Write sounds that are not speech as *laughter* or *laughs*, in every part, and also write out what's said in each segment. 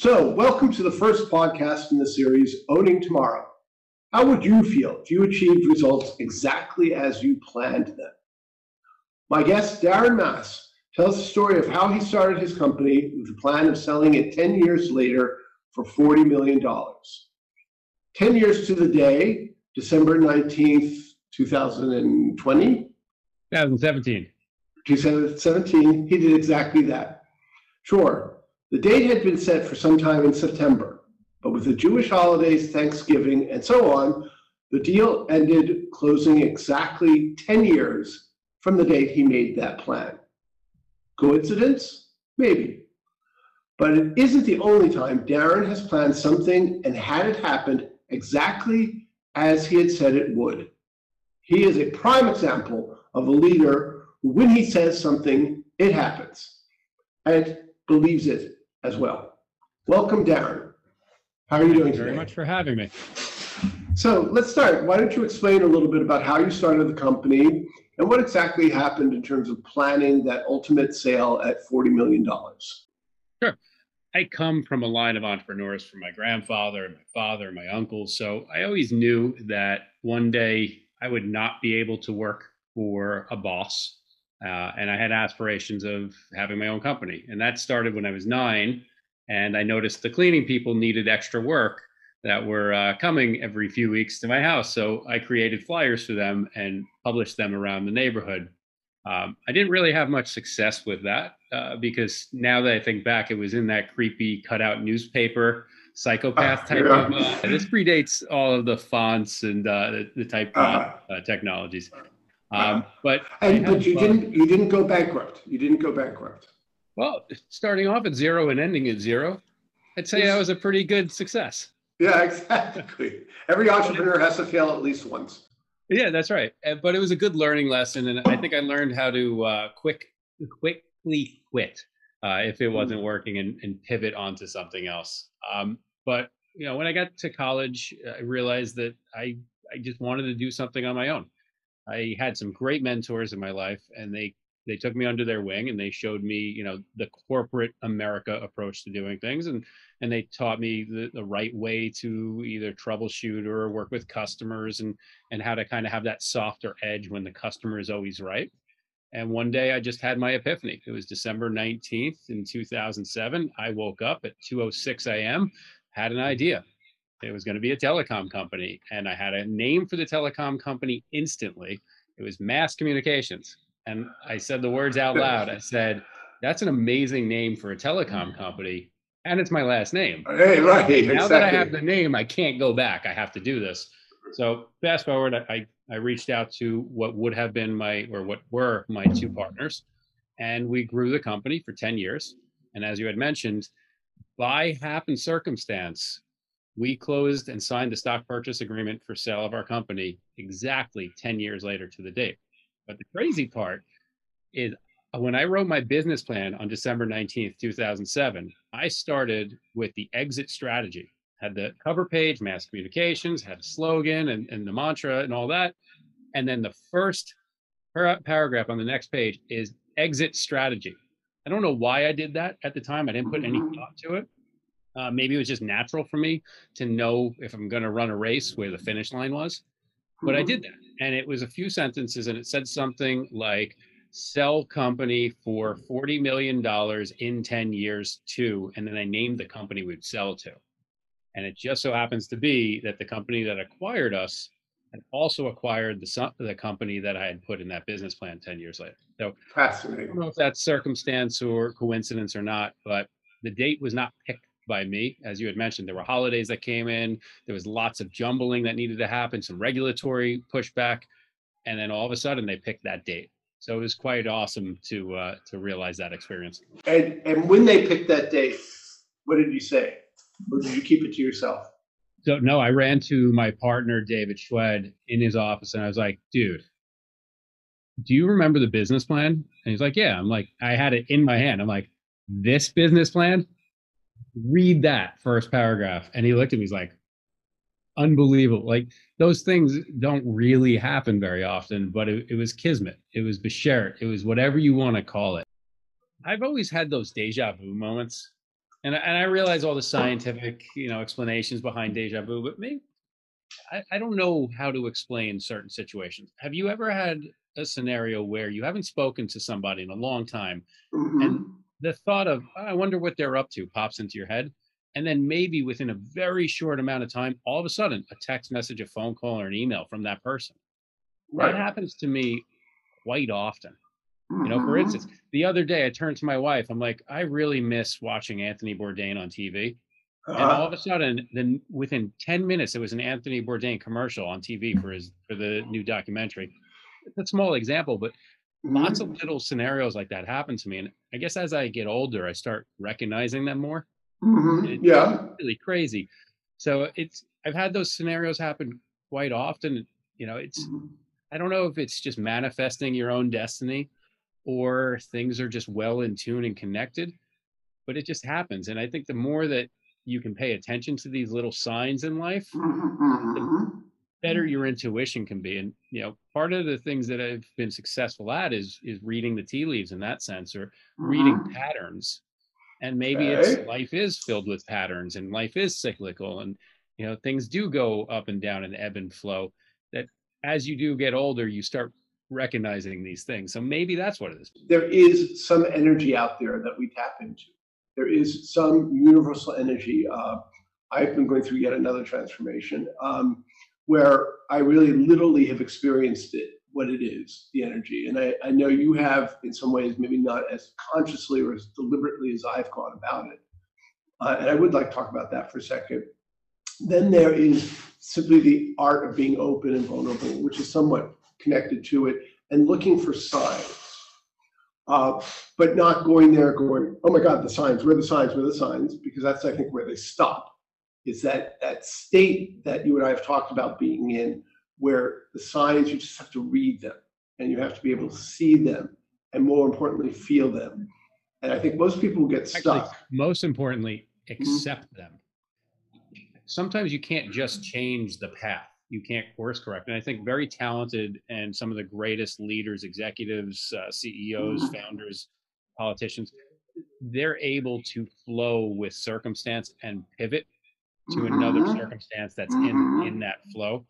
So, welcome to the first podcast in the series, Owning Tomorrow. How would you feel if you achieved results exactly as you planned them? My guest, Darren Mass, tells the story of how he started his company with the plan of selling it 10 years later for $40 million. 10 years to the day, December 19th, 2020? 2017. 2017, he did exactly that. Sure, the date had been set for some time in September, but with the Jewish holidays, Thanksgiving, and so on, the deal ended closing exactly 10 years from the date he made that plan. Coincidence? Maybe. But it isn't the only time Darren has planned something and had it happen exactly as he had said it would. He is a prime example of a leader who, when he says something, it happens and believes it as well. Welcome, Darren. How are you doing Thank you today? very much for having me. So let's start. Why don't you explain a little bit about how you started the company and what exactly happened in terms of planning that ultimate sale at $40 million? Sure. I come from a line of entrepreneurs from my grandfather, and my father, and my uncles. So I always knew that one day I would not be able to work for a boss. Uh, and I had aspirations of having my own company. And that started when I was nine. And I noticed the cleaning people needed extra work that were uh, coming every few weeks to my house. So I created flyers for them and published them around the neighborhood. Um, I didn't really have much success with that uh, because now that I think back, it was in that creepy cutout newspaper psychopath Ah, type yeah. of. Uh, this predates all of the fonts and uh, the, the type Uh-huh. uh, technologies. Um, but And, but you uh, didn't you didn't go bankrupt. You didn't go bankrupt. well, starting off at zero and ending at zero, I'd say that was a pretty good success. Yeah, *laughs* exactly. Every entrepreneur has to fail at least once. Yeah, that's right. But it was a good learning lesson, and I think I learned how to uh, quick, quickly quit uh, if it wasn't working and, and pivot onto something else. Um, but you know, when I got to college, I realized that I I just wanted to do something on my own. I had some great mentors in my life, and they they took me under their wing and they showed me, you know, the corporate America approach to doing things, and and they taught me the, the right way to either troubleshoot or work with customers and and how to kind of have that softer edge when the customer is always right. And one day I just had my epiphany. It was December 19th in 2007. I woke up at 2:06 a.m., had an idea. It was going to be a telecom company and I had a name for the telecom company instantly. It was Mass Communications. And I said the words out loud. I said, "That's an amazing name for a telecom company." And it's my last name Hey, right. now that I have the name, I can't go back. I have to do this. So fast forward, I, I reached out to what would have been my, or what were my two partners, and we grew the company for 10 years. And as you had mentioned, by happen circumstance, we closed and signed the stock purchase agreement for sale of our company exactly 10 years later to the date. But the crazy part is uh, when I wrote my business plan on December 19th, 2007, I started with the exit strategy. Had the cover page, mass communications, had a slogan and, and the mantra and all that. And then the first par- paragraph on the next page is exit strategy. I don't know why I did that at the time. I didn't put any thought to it. Uh, maybe it was just natural for me to know if I'm going to run a race where the finish line was. But I did that. And it was a few sentences and it said something like, sell company for $40 million in 10 years to, and then I named the company we'd sell to. And it just so happens to be that the company that acquired us had also acquired the, the company that I had put in that business plan 10 years later. So I don't know if that's circumstance or coincidence or not, but the date was not picked by me. As you had mentioned, there were holidays that came in, there was lots of jumbling that needed to happen, some regulatory pushback, and then all of a sudden they picked that date. So it was quite awesome to uh, to realize that experience. And and when they picked that date, what did you say? Or did you keep it to yourself? So no, I ran to my partner David Schwed in his office, and I was like, "Dude, do you remember the business plan?" And he's like, "Yeah." I'm like, I had it in my hand. I'm like, "This business plan? Read that first paragraph." And he looked at me. He's like, "Unbelievable! Like those things don't really happen very often, but it, it was kismet. It was beshert. It was whatever you want to call it." I've always had those deja vu moments and I, and I realize all the scientific, you know, explanations behind deja vu, but maybe I, I don't know how to explain certain situations. Have you ever had a scenario where you haven't spoken to somebody in a long time, Mhm. and the thought of "Oh, I wonder what they're up to pops into your head, and then maybe within a very short amount of time, all of a sudden, a text message, a phone call, or an email from that person. Right. That happens to me quite often. You know, for Mhm. instance, the other day I turned to my wife. I'm like, I really miss watching Anthony Bourdain on TV. And all Uh-huh. of a sudden, then within 10 minutes, it was an Anthony Bourdain commercial on TV for his for the new documentary. It's a small example, but lots of little scenarios like that happen to me. And I guess as I get older, I start recognizing them more. Mhm. Yeah. Really crazy. So it's I've had those scenarios happen quite often. You know, it's Mhm. I don't know if it's just manifesting your own destiny or things are just well in tune and connected, but it just happens. And I think the more that you can pay attention to these little signs in life, Mhm. Better your intuition can be. And you know, part of the things that I've been successful at is is reading the tea leaves in that sense, or reading Mhm. patterns. And maybe Okay. it's life is filled with patterns, and life is cyclical, and you know things do go up and down and ebb and flow. That as you do get older, you start recognizing these things. So maybe that's what it is. there is some energy out there that we tap into. There is some universal energy. Uh, I've been going through yet another transformation um, where I really literally have experienced it, what it is, the energy. And I, I know you have, in some ways, maybe not as consciously or as deliberately as I've gone about it. Uh, and I would like to talk about that for a second. Then there is simply the art of being open and vulnerable, which is somewhat connected to it, and looking for signs uh, but not going there going, oh my God, the signs, where are the signs, where are the signs? Because that's, I think, where they stop. Is that that state that you and I have talked about being in, where the signs, you just have to read them and you have to be able to see them and more importantly, feel them. And I think most people get Actually, stuck. most importantly, accept them. Sometimes you can't just change the path. You can't course correct. And I think very talented and some of the greatest leaders, executives, uh, CEOs, Mhm. founders, politicians, they're able to flow with circumstance and pivot to another Mhm. circumstance that's Mhm. in in that flow.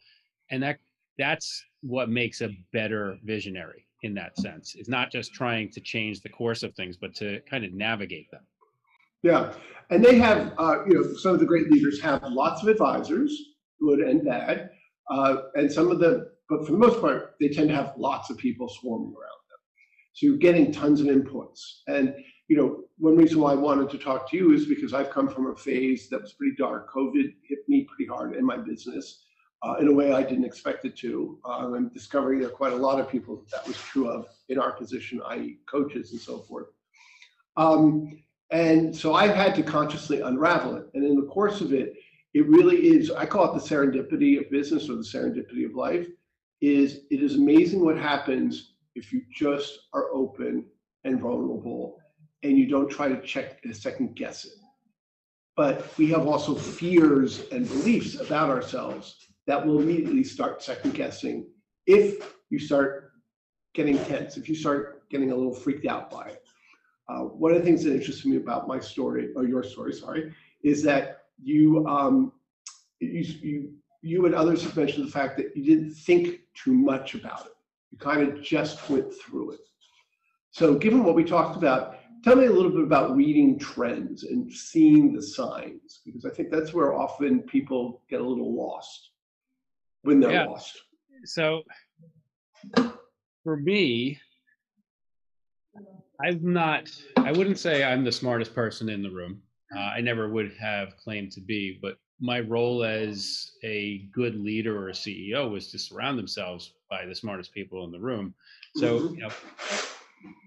And that that's what makes a better visionary in that sense. It's not just trying to change the course of things, but to kind of navigate them. Yeah, and they have, uh, you know, some of the great leaders have lots of advisors, good and bad, uh, and some of the, but for the most part, they tend to have lots of people swarming around them. So you're getting tons of inputs. And, you know, one reason why I wanted to talk to you is because I've come from a phase that was pretty dark. COVID hit me pretty hard in my business uh, in a way I didn't expect it to. Uh, I'm discovering there are quite a lot of people that, that was true of in our position, i.e., coaches and so forth. Um, and so I've had to consciously unravel it. And in the course of it, it really is, I call it the serendipity of business or the serendipity of life, is it is amazing what happens if you just are open and vulnerable and you don't try to check and second guess it. But we have also fears and beliefs about ourselves that will immediately start second guessing if you start getting tense, if you start getting a little freaked out by it. Uh, one of the things that interests me about my story, or your story, sorry, is that you, um, you, you, you and others have mentioned the fact that you didn't think too much about it. You kind of just went through it. So, given what we talked about, tell me a little bit about reading trends and seeing the signs, because I think that's where often people get a little lost when they're Yeah. lost. So for me, I'm not, I wouldn't say I'm the smartest person in the room. Uh, I never would have claimed to be, but my role as a good leader or a CEO was to surround themselves by the smartest people in the room. So, Mhm. you know,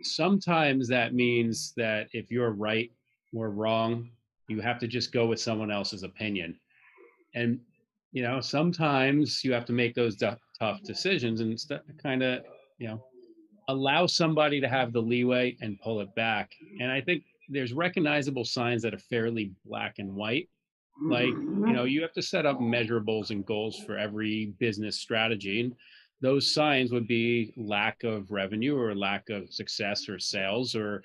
sometimes that means that if you're right or wrong, you have to just go with someone else's opinion. And, you know, sometimes you have to make those du- tough decisions and kind of, you know, allow somebody to have the leeway and pull it back. And I think there's recognizable signs that are fairly black and white. Like, you know, you have to set up measurables and goals for every business strategy. And those signs would be lack of revenue or lack of success or sales or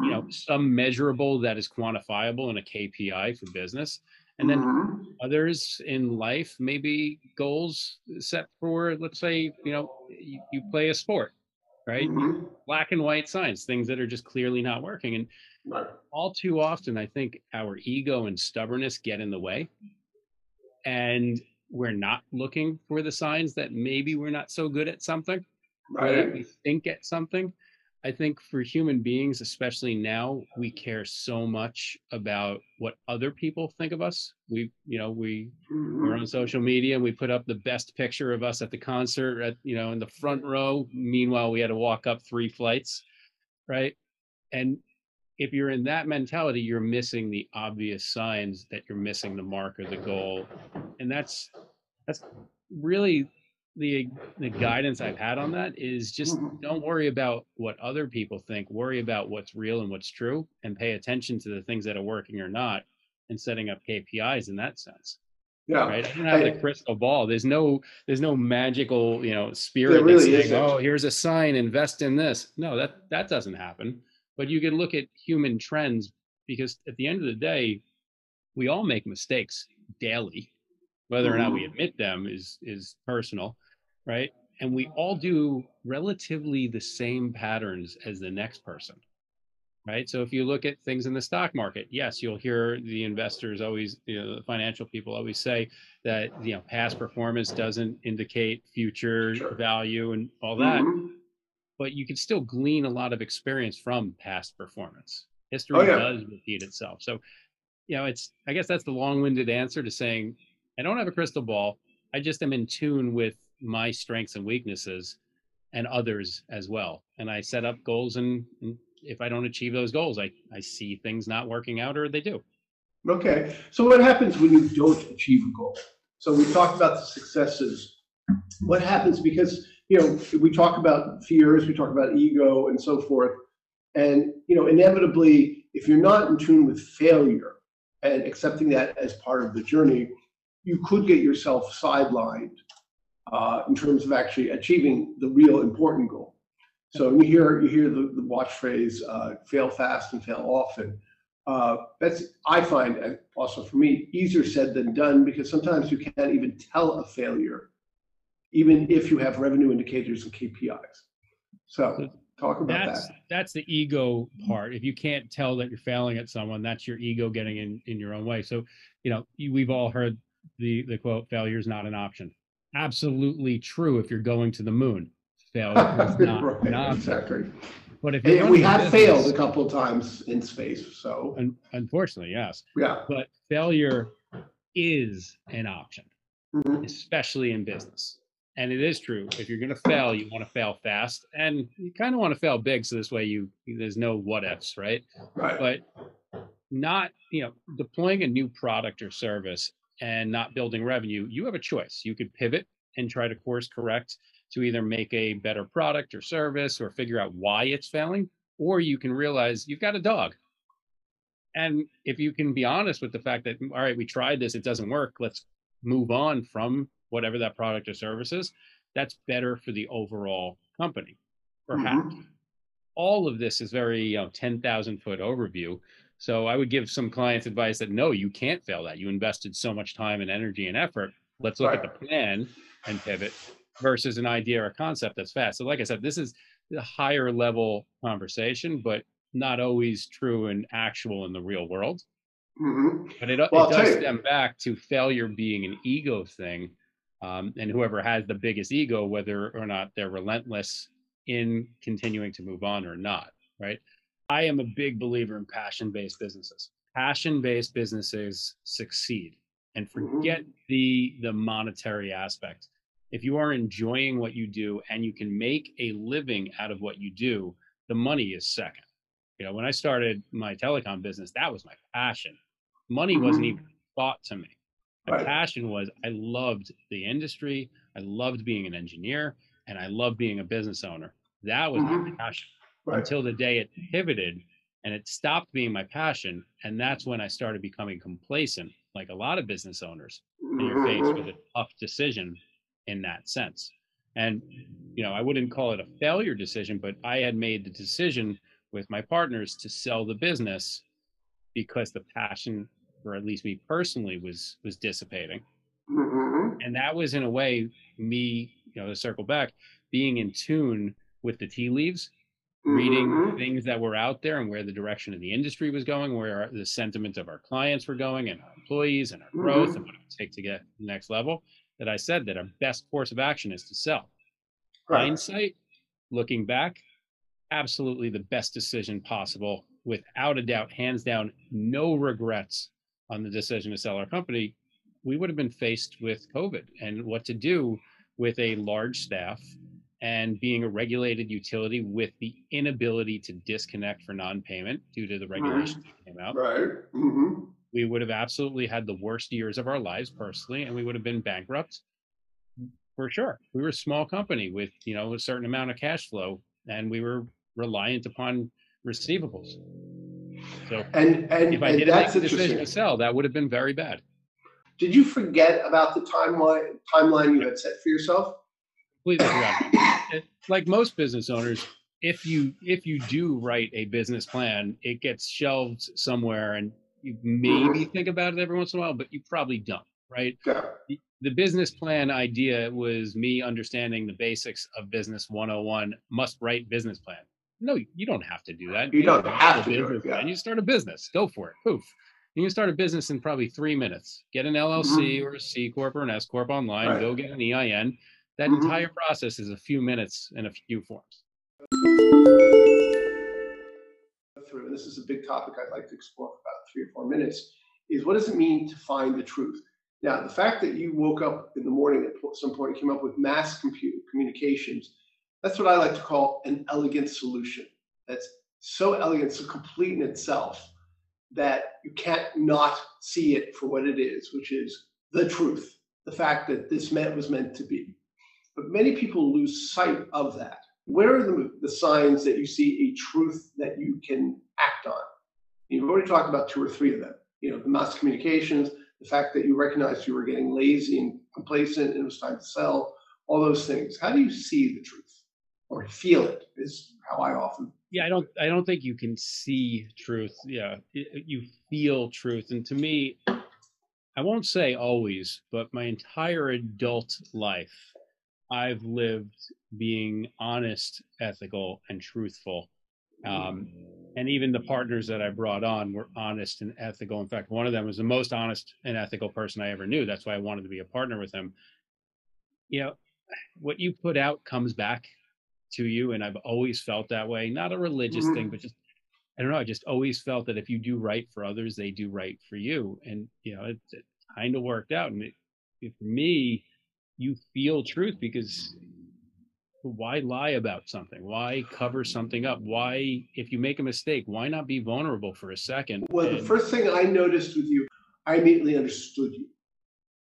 you know some measurable that is quantifiable in a KPI for business. And then Mhm. others in life maybe goals set for let's say you know you, you play a sport right Mhm. black and white signs things that are just clearly not working and Right. all too often i think our ego and stubbornness get in the way and we're not looking for the signs that maybe we're not so good at something or that we think at something. I think for human beings especially now we care so much about what other people think of us. We you know we we're Mhm. on social media and we put up the best picture of us at the concert at you know in the front row. Meanwhile we had to walk up three flights right? And if you're in that mentality you're missing the obvious signs that you're missing the mark or the goal and that's that's really the the guidance i've had on that is just Mhm. don't worry about what other people think worry about what's real and what's true and pay attention to the things that are working or not and setting up kpis in that sense Yeah. right? I don't have the crystal ball. There's no there's no magical, you know, spirit really that's saying, isn't. "Oh, here's a sign, invest in this." No, that that doesn't happen. But you can look at human trends because at the end of the day, we all make mistakes daily. Whether or not we Mhm. admit them is is personal, right? And we all do relatively the same patterns as the next person right? So if you look at things in the stock market, yes, you'll hear the investors always, you know, the financial people always say that you know past performance doesn't indicate future Sure. value and all that, Mhm. but you can still glean a lot of experience from past performance. History Oh, yeah. does repeat itself. So, you know, it's I guess that's the long-winded answer to saying I don't have a crystal ball. I just am in tune with my strengths and weaknesses and others as well. And I set up goals and, and if I don't achieve those goals, I, I see things not working out or they do. Okay, so what happens when you don't achieve a goal? So we talked about the successes. What happens because, you know, we talk about fears, we talk about ego and so forth. And, you know, inevitably, if you're not in tune with failure and accepting that as part of the journey, you could get yourself sidelined uh, in terms of actually achieving the real important goal. So you hear you hear the, the watch phrase uh, "fail fast and fail often." Uh, that's I find uh, also for me easier said than done because sometimes you can't even tell a failure, even if you have revenue indicators and KPIs. So talk about That's that. that's the ego part. If you can't tell that you're failing at someone, that's your ego getting in in your own way. So, you know, you- we've all heard the the quote, "Failure is not an option." Absolutely true. If you're going to the moon, failure is *laughs* not right, an option. exactly. But if And we have failed a couple of times in space. So un- unfortunately, yes. yeah. But failure is an option, Mhm. especially in business. And it is true. If you're going to fail, you want to fail fast, and you kind of want to fail big, so this way you there's no what ifs, right? Right. But not you know deploying a new product or service and not building revenue. You have a choice. You could pivot and try to course correct to either make a better product or service or figure out why it's failing, or you can realize you've got a dog. And if you can be honest with the fact that, mm, all right, we tried this, it doesn't work, let's move on from whatever that product or service is, that's better for the overall company. Mm-hmm. Perhaps all of this is very, you know, 10,000 foot overview. So I would give some clients advice that no, you can't fail that. You invested so much time and energy and effort. Let's look at the plan and pivot versus an idea or a concept that's fast. So, like I said, this is the higher level conversation, but not always true and actual in the real world. Mhm. But it, Well, it does stem back to failure being an ego thing. Um, and whoever has the biggest ego, whether or not they're relentless in continuing to move on or not, right? I am a big believer in passion based businesses. Passion based businesses succeed and Mhm. forget the the monetary aspect. If you are enjoying what you do and you can make a living out of what you do, the money is second. You know, when I started my telecom business, that was my passion. Money wasn't Mhm. even thought to me. My Right. passion was I loved the industry, I loved being an engineer, and I loved being a business owner. That was my Mhm. passion Right. until the day it pivoted and it stopped being my passion. And that's when I started becoming complacent, like a lot of business owners. And you're faced with Mhm. a tough decision in that sense. And, you know, I wouldn't call it a failure decision, but I had made the decision with my partners to sell the business because the passion, or at least me personally, was was dissipating. Mhm. And that was in a way me, you know, to circle back, being in tune with the tea leaves reading Mhm. things that were out there and where the direction of the industry was going, where our, the sentiment of our clients were going, and our employees and our growth, Mhm. and what it would take to get to the next level. That I said that our best course of action is to sell. Right. Hindsight, looking back, absolutely the best decision possible, without a doubt, hands down, no regrets on the decision to sell our company. We would have been faced with COVID and what to do with a large staff and being a regulated utility with the inability to disconnect for non-payment due to the regulations that came out. Right. Mhm. we would have absolutely had the worst years of our lives personally and we would have been bankrupt for sure. We were a small company with you know a certain amount of cash flow and we were reliant upon receivables. So And and, if i and didn't make the decision to sell that would have been very bad. Did you forget about the timeline timeline you had set for yourself? completely forgot like most business owners if you if you do write a business plan it gets shelved somewhere and you maybe think about it every once in a while but you probably don't right Yeah. the- the business plan idea was me understanding the basics of business 101 must write business plan no you don't have to do that You don't write have to do it, business yeah. plan. you start a business go for it poof you can start a business in probably three minutes get an llc or a c corp or an s corp online Mm-hmm. Right. go get an ein that Mhm. entire process is a few minutes and a few forms Through, and this is a big topic I'd like to explore for about three or four minutes, is what does it mean to find the truth? Now, the fact that you woke up in the morning at some point and came up with mass compute communications, that's what I like to call an elegant solution. That's so elegant, so complete in itself that you can't not see it for what it is, which is the truth, the fact that this meant was meant to be. But many people lose sight of that. Where are the, the signs that you see a truth that you can act on? You've already talked about two or three of them. You know, the mass communications, the fact that you recognized you were getting lazy and complacent and it was time to sell, all those things. How do you see the truth or feel it? Is how I often. yeah i don't i don't think you can see truth yeah it- you feel truth and to me i won't say always but my entire adult life i've lived being honest ethical and truthful. Um, and even the partners that i brought on were honest and ethical. In fact one of them was the most honest and ethical person i ever knew. That's why i wanted to be a partner with him. You know what you put out comes back to you and i've always felt that way. Not a religious Mhm. thing but just i don't know i just always felt that if you do right for others they do right for you. And you know it, it kind of worked out. And it, it, for me you feel truth because why lie about something why cover something up why if you make a mistake why not be vulnerable for a second Well, the first thing I noticed with you, I immediately understood you.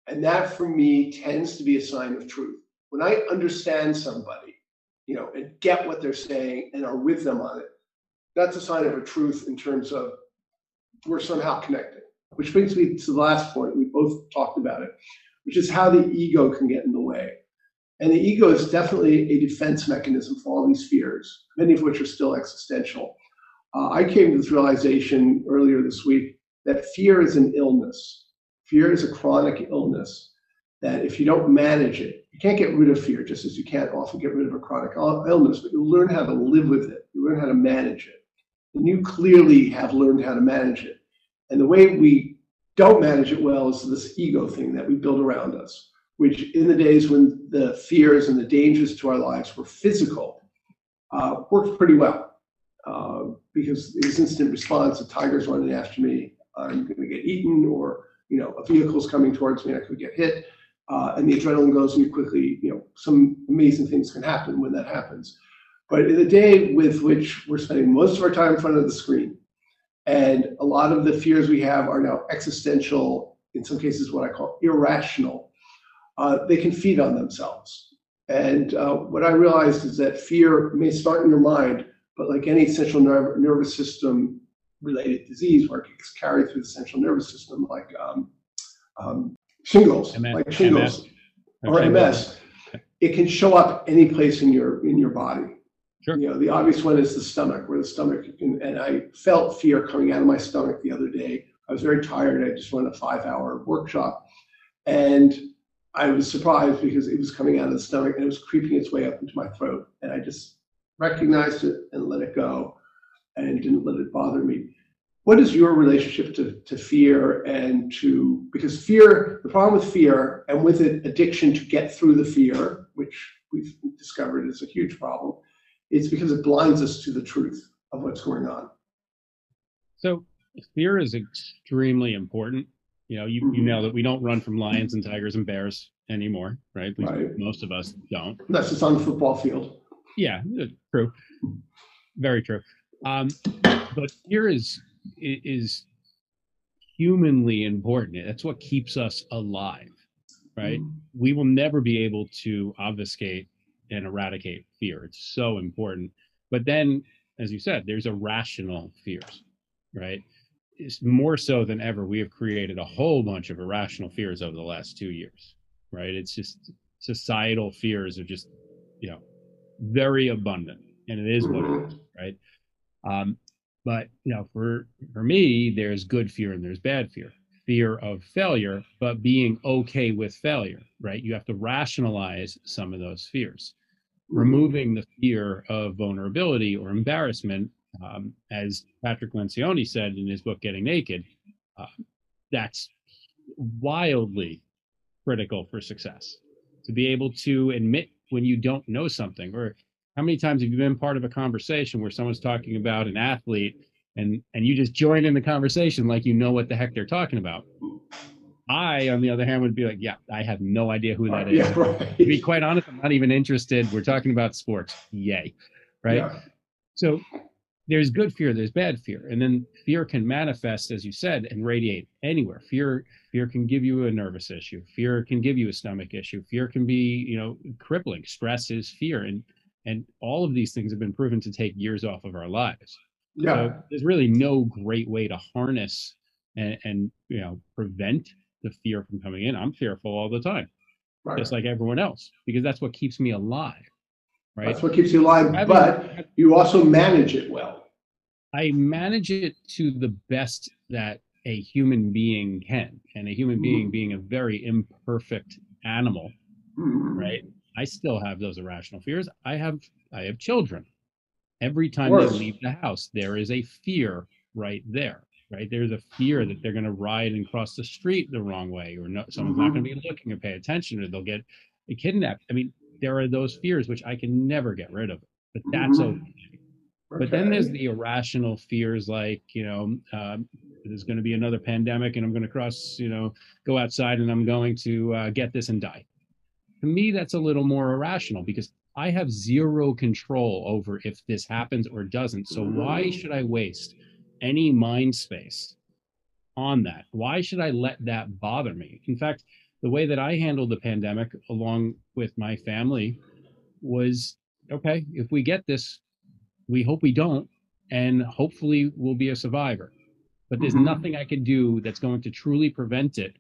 And that for me tends to be a sign of truth. When I understand somebody, you know, and get what they're saying and are with them on it, that's a sign of a truth in terms of we're somehow connected. Which brings me to the last point. We both talked about it, which is how the ego can get in the way. And the ego is definitely a defense mechanism for all these fears, many of which are still existential. Uh, I came to this realization earlier this week that fear is an illness. Fear is a chronic illness that if you don't manage it, you can't get rid of fear just as you can't often get rid of a chronic illness, but you learn how to live with it. You learn how to manage it. And you clearly have learned how to manage it. And the way we don't manage it well is this ego thing that we build around us, which in the days when the fears and the dangers to our lives were physical, uh, worked pretty well uh, because it was instant response. A tiger's running after me. I'm going to get eaten, or you know, a vehicle's coming towards me. I could get hit, uh, and the adrenaline goes, and you quickly, you know, some amazing things can happen when that happens. But in the day with which we're spending most of our time in front of the screen, and a lot of the fears we have are now existential, in some cases, what I call irrational. Uh, they can feed on themselves. And uh, what I realized is that fear may start in your mind, but like any central nerve, nervous system related disease where it gets carried through the central nervous system, like um, um, shingles, MS, like shingles MS. or. MS, it can show up any place in your in your body. Sure. You know, the obvious one is the stomach, where the stomach can, and I felt fear coming out of my stomach the other day. I was very tired. I just run a five-hour workshop, and I was surprised because it was coming out of the stomach and it was creeping its way up into my throat, and I just recognized it and let it go, and didn't let it bother me what is your relationship to, to fear and to because fear the problem with fear and with it addiction to get through the fear which we've discovered is a huge problem is because it blinds us to the truth of what's going on so fear is extremely important you know you, mm-hmm. you know that we don't run from lions and tigers and bears anymore right, right. most of us don't unless it's on the football field yeah true very true um, but fear is is humanly important. That's what keeps us alive, right? Mm. We will never be able to obfuscate and eradicate fear. It's so important. But then, as you said, there's irrational fears, right? It's more so than ever. We have created a whole bunch of irrational fears over the last two years, right? It's just societal fears are just, you know, very abundant, and it is what it is, right? Um, but you know, for for me, there's good fear and there's bad fear. Fear of failure, but being okay with failure, right? You have to rationalize some of those fears. Removing the fear of vulnerability or embarrassment, um, as Patrick Lencioni said in his book Getting Naked, uh, that's wildly critical for success. To be able to admit when you don't know something or how many times have you been part of a conversation where someone's talking about an athlete and and you just join in the conversation like you know what the heck they're talking about i on the other hand would be like yeah i have no idea who that *laughs* is. yeah, right. to be quite honest i'm not even interested. We're talking about sports. Yay. Right? Yeah. so there's good fear there's bad fear. And then fear can manifest as you said and radiate anywhere. Fear fear can give you a nervous issue. Fear can give you a stomach issue. Fear can be you know crippling. Stress is fear. And and all of these things have been proven to take years off of our lives. Yeah. So there's really no great way to harness and, and you know prevent the fear from coming in. I'm fearful all the time, right. just like everyone else, because that's what keeps me alive. Right. That's what keeps you alive, but you also manage it well. I manage it to the best that a human being can, and a human being mm. being a very imperfect animal, mm. right? I still have those irrational fears. I have I have children. Every time they leave the house, there is a fear right there. Right there's a fear that they're going to ride and cross the street the wrong way, or no, someone's mm-hmm. not going to be looking or pay attention, or they'll get kidnapped. I mean, there are those fears which I can never get rid of, but that's mm-hmm. okay. But then there's the irrational fears like, you know, um, there's going to be another pandemic and I'm going to cross, you know, go outside and I'm going to uh, get this and die to me that's a little more irrational because i have zero control over if this happens or doesn't so why mm. should i waste any mind space on that why should i let that bother me in fact the way that i handled the pandemic along with my family was okay if we get this we hope we don't and hopefully we'll be a survivor but there's mm-hmm. nothing i can do that's going to truly prevent it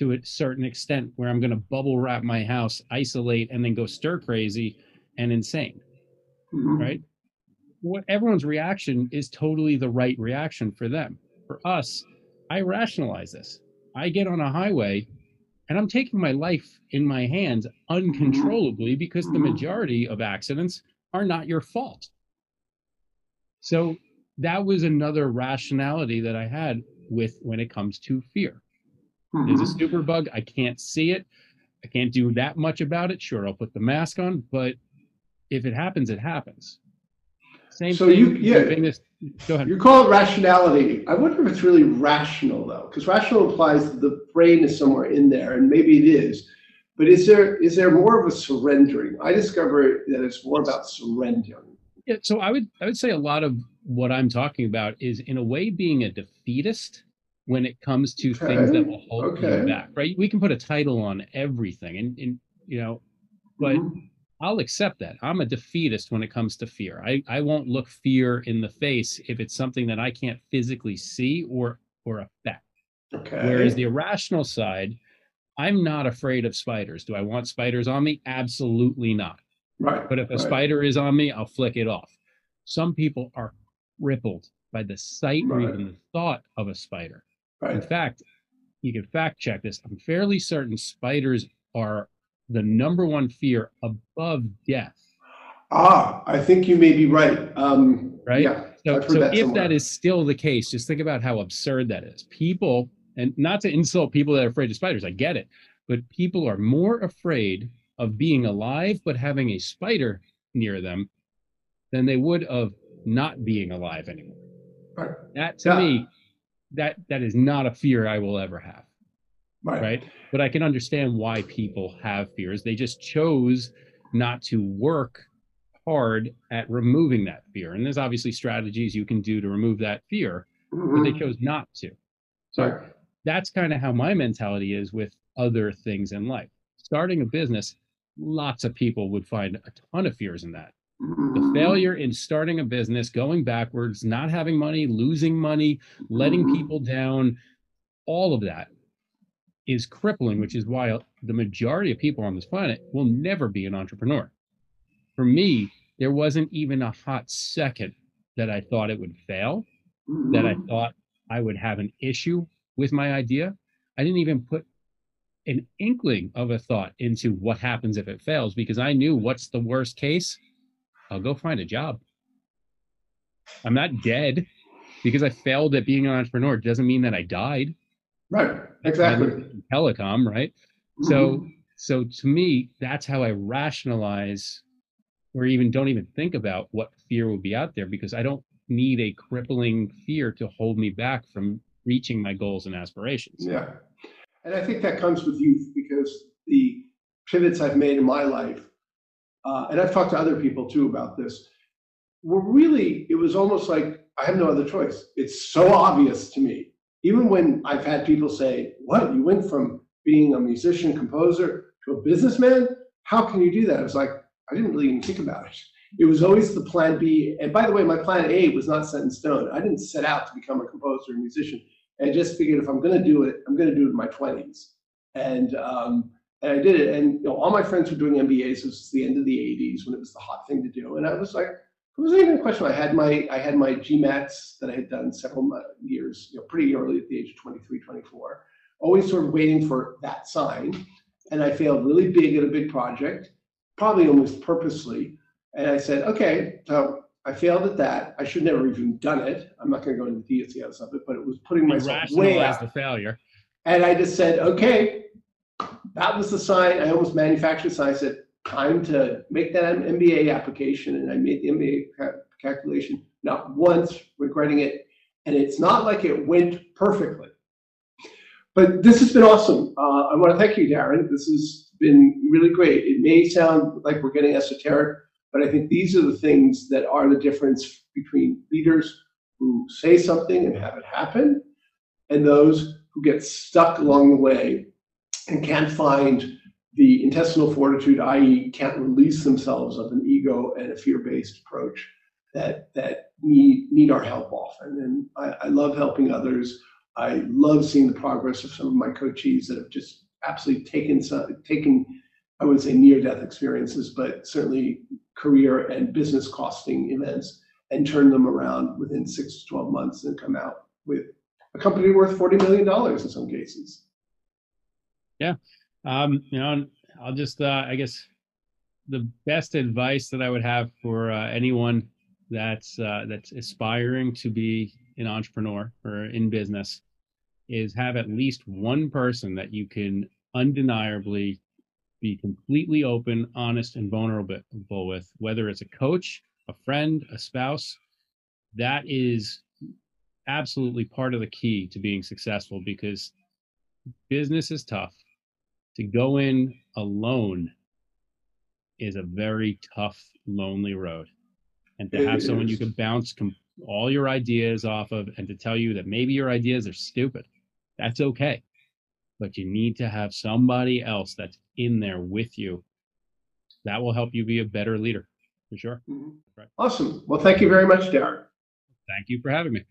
to a certain extent where I'm going to bubble wrap my house, isolate, and then go stir crazy and insane. Mm-hmm. Right? What everyone's reaction is totally the right reaction for them. For us, I rationalize this. I get on a highway and I'm taking my life in my hands uncontrollably because the majority of accidents are not your fault. So that was another rationality that I had with when it comes to fear. There's a mm-hmm. super bug. I can't see it. I can't do that much about it. Sure, I'll put the mask on, but if it happens, it happens. Same so thing. You, yeah, this, go ahead. You call it rationality. I wonder if it's really rational though, because rational implies that the brain is somewhere in there, and maybe it is. But is there is there more of a surrendering? I discover that it's more about surrendering. Yeah, so I would I would say a lot of what I'm talking about is in a way being a defeatist when it comes to okay. things that will hold okay. you back, right? We can put a title on everything, and, and you know, but mm-hmm. I'll accept that. I'm a defeatist when it comes to fear. I, I won't look fear in the face if it's something that I can't physically see or or affect. Okay. Whereas the irrational side I'm not afraid of spiders. Do I want spiders on me? Absolutely not. Right. But if a right. spider is on me, I'll flick it off. Some people are crippled by the sight or even the thought of a spider. Right. In fact, you can fact check this. I'm fairly certain spiders are the number one fear above death. Ah, I think you may be right. Um, Right? Yeah. So, so that if somewhere. that is still the case, just think about how absurd that is. People, and not to insult people that are afraid of spiders, I get it, but people are more afraid of being alive but having a spider near them than they would of not being alive anymore. Right. That to Yeah. me, that that is not a fear I will ever have. Right. right? But I can understand why people have fears. They just chose not to work hard at removing that fear. And there's obviously strategies you can do to remove that fear, but they Mhm. chose not to. So Right. that's kind of how my mentality is with other things in life. Starting a business, lots of people would find a ton of fears in that. The Mhm. failure in starting a business, going backwards, not having money, losing money, letting Mhm. people down, all of that is crippling, which is why the majority of people on this planet will never be an entrepreneur. For me, there wasn't even a hot second that I thought it would fail, that I Mhm. thought I would have an issue with my idea. I didn't even put an inkling of a thought into what happens if it fails because I knew what's the worst case. I'll go find a job. I'm not dead because I failed at being an entrepreneur. It doesn't mean that I died. Right. Exactly. Telecom, right? So, Mhm. so to me, that's how I rationalize, or even don't even think about what fear would be out there because I don't need a crippling fear to hold me back from reaching my goals and aspirations. Yeah. And I think that comes with youth because the pivots I've made in my life, uh, and I've talked to other people too about this, were really, it was almost like I have no other choice. It's so obvious to me. Even when I've had people say, What? You went from being a musician, composer to a businessman? How can you do that? I was like, I didn't really even think about it. It was always the plan B. And by the way, my plan A was not set in stone. I didn't set out to become a composer or musician. I just figured if I'm going to do it, I'm going to do it in my 20s. And um, and I did it. And you know, all my friends were doing MBAs. This was the end of the 80s when it was the hot thing to do. And I was like, it wasn't even a question. I had my I had my GMATs that I had done several years, you know, pretty early at the age of 23, 24. Always sort of waiting for that sign. And I failed really big at a big project, probably almost purposely. And I said, okay, so I failed at that. I should never even done it. I'm not going to go into the details of it, but it was putting You myself way out. the failure. And I just said, okay, that was the sign. I almost manufactured the sign. I said, time to make that MBA application. And I made the MBA ca- calculation, not once regretting it. And it's not like it went perfectly. But this has been awesome. Uh, I want to thank you, Darren. This has been really great. It may sound like we're getting esoteric, but I think these are the things that are the difference between leaders who say something and have it happen and those who get stuck along the way and can't find the intestinal fortitude, i.e., can't release themselves of an ego and a fear-based approach that that need need our help often. And I, I love helping others. I love seeing the progress of some of my coachees that have just absolutely taken some, taken, I would say near-death experiences, but certainly career and business costing events and turn them around within six to 12 months and come out with a company worth $40 million in some cases. Um, you know, I'll just, uh, I guess, the best advice that I would have for uh, anyone that's uh, that's aspiring to be an entrepreneur or in business is have at least one person that you can undeniably be completely open, honest, and vulnerable with, whether it's a coach, a friend, a spouse. That is absolutely part of the key to being successful because business is tough to go in alone is a very tough, lonely road. And to It have someone you can bounce com- all your ideas off of and to tell you that maybe your ideas are stupid, that's okay. But you need to have somebody else that's in there with you. That will help you be a better leader for sure. Mm-hmm. Awesome. Well, thank you very much, Darren. Thank you for having me.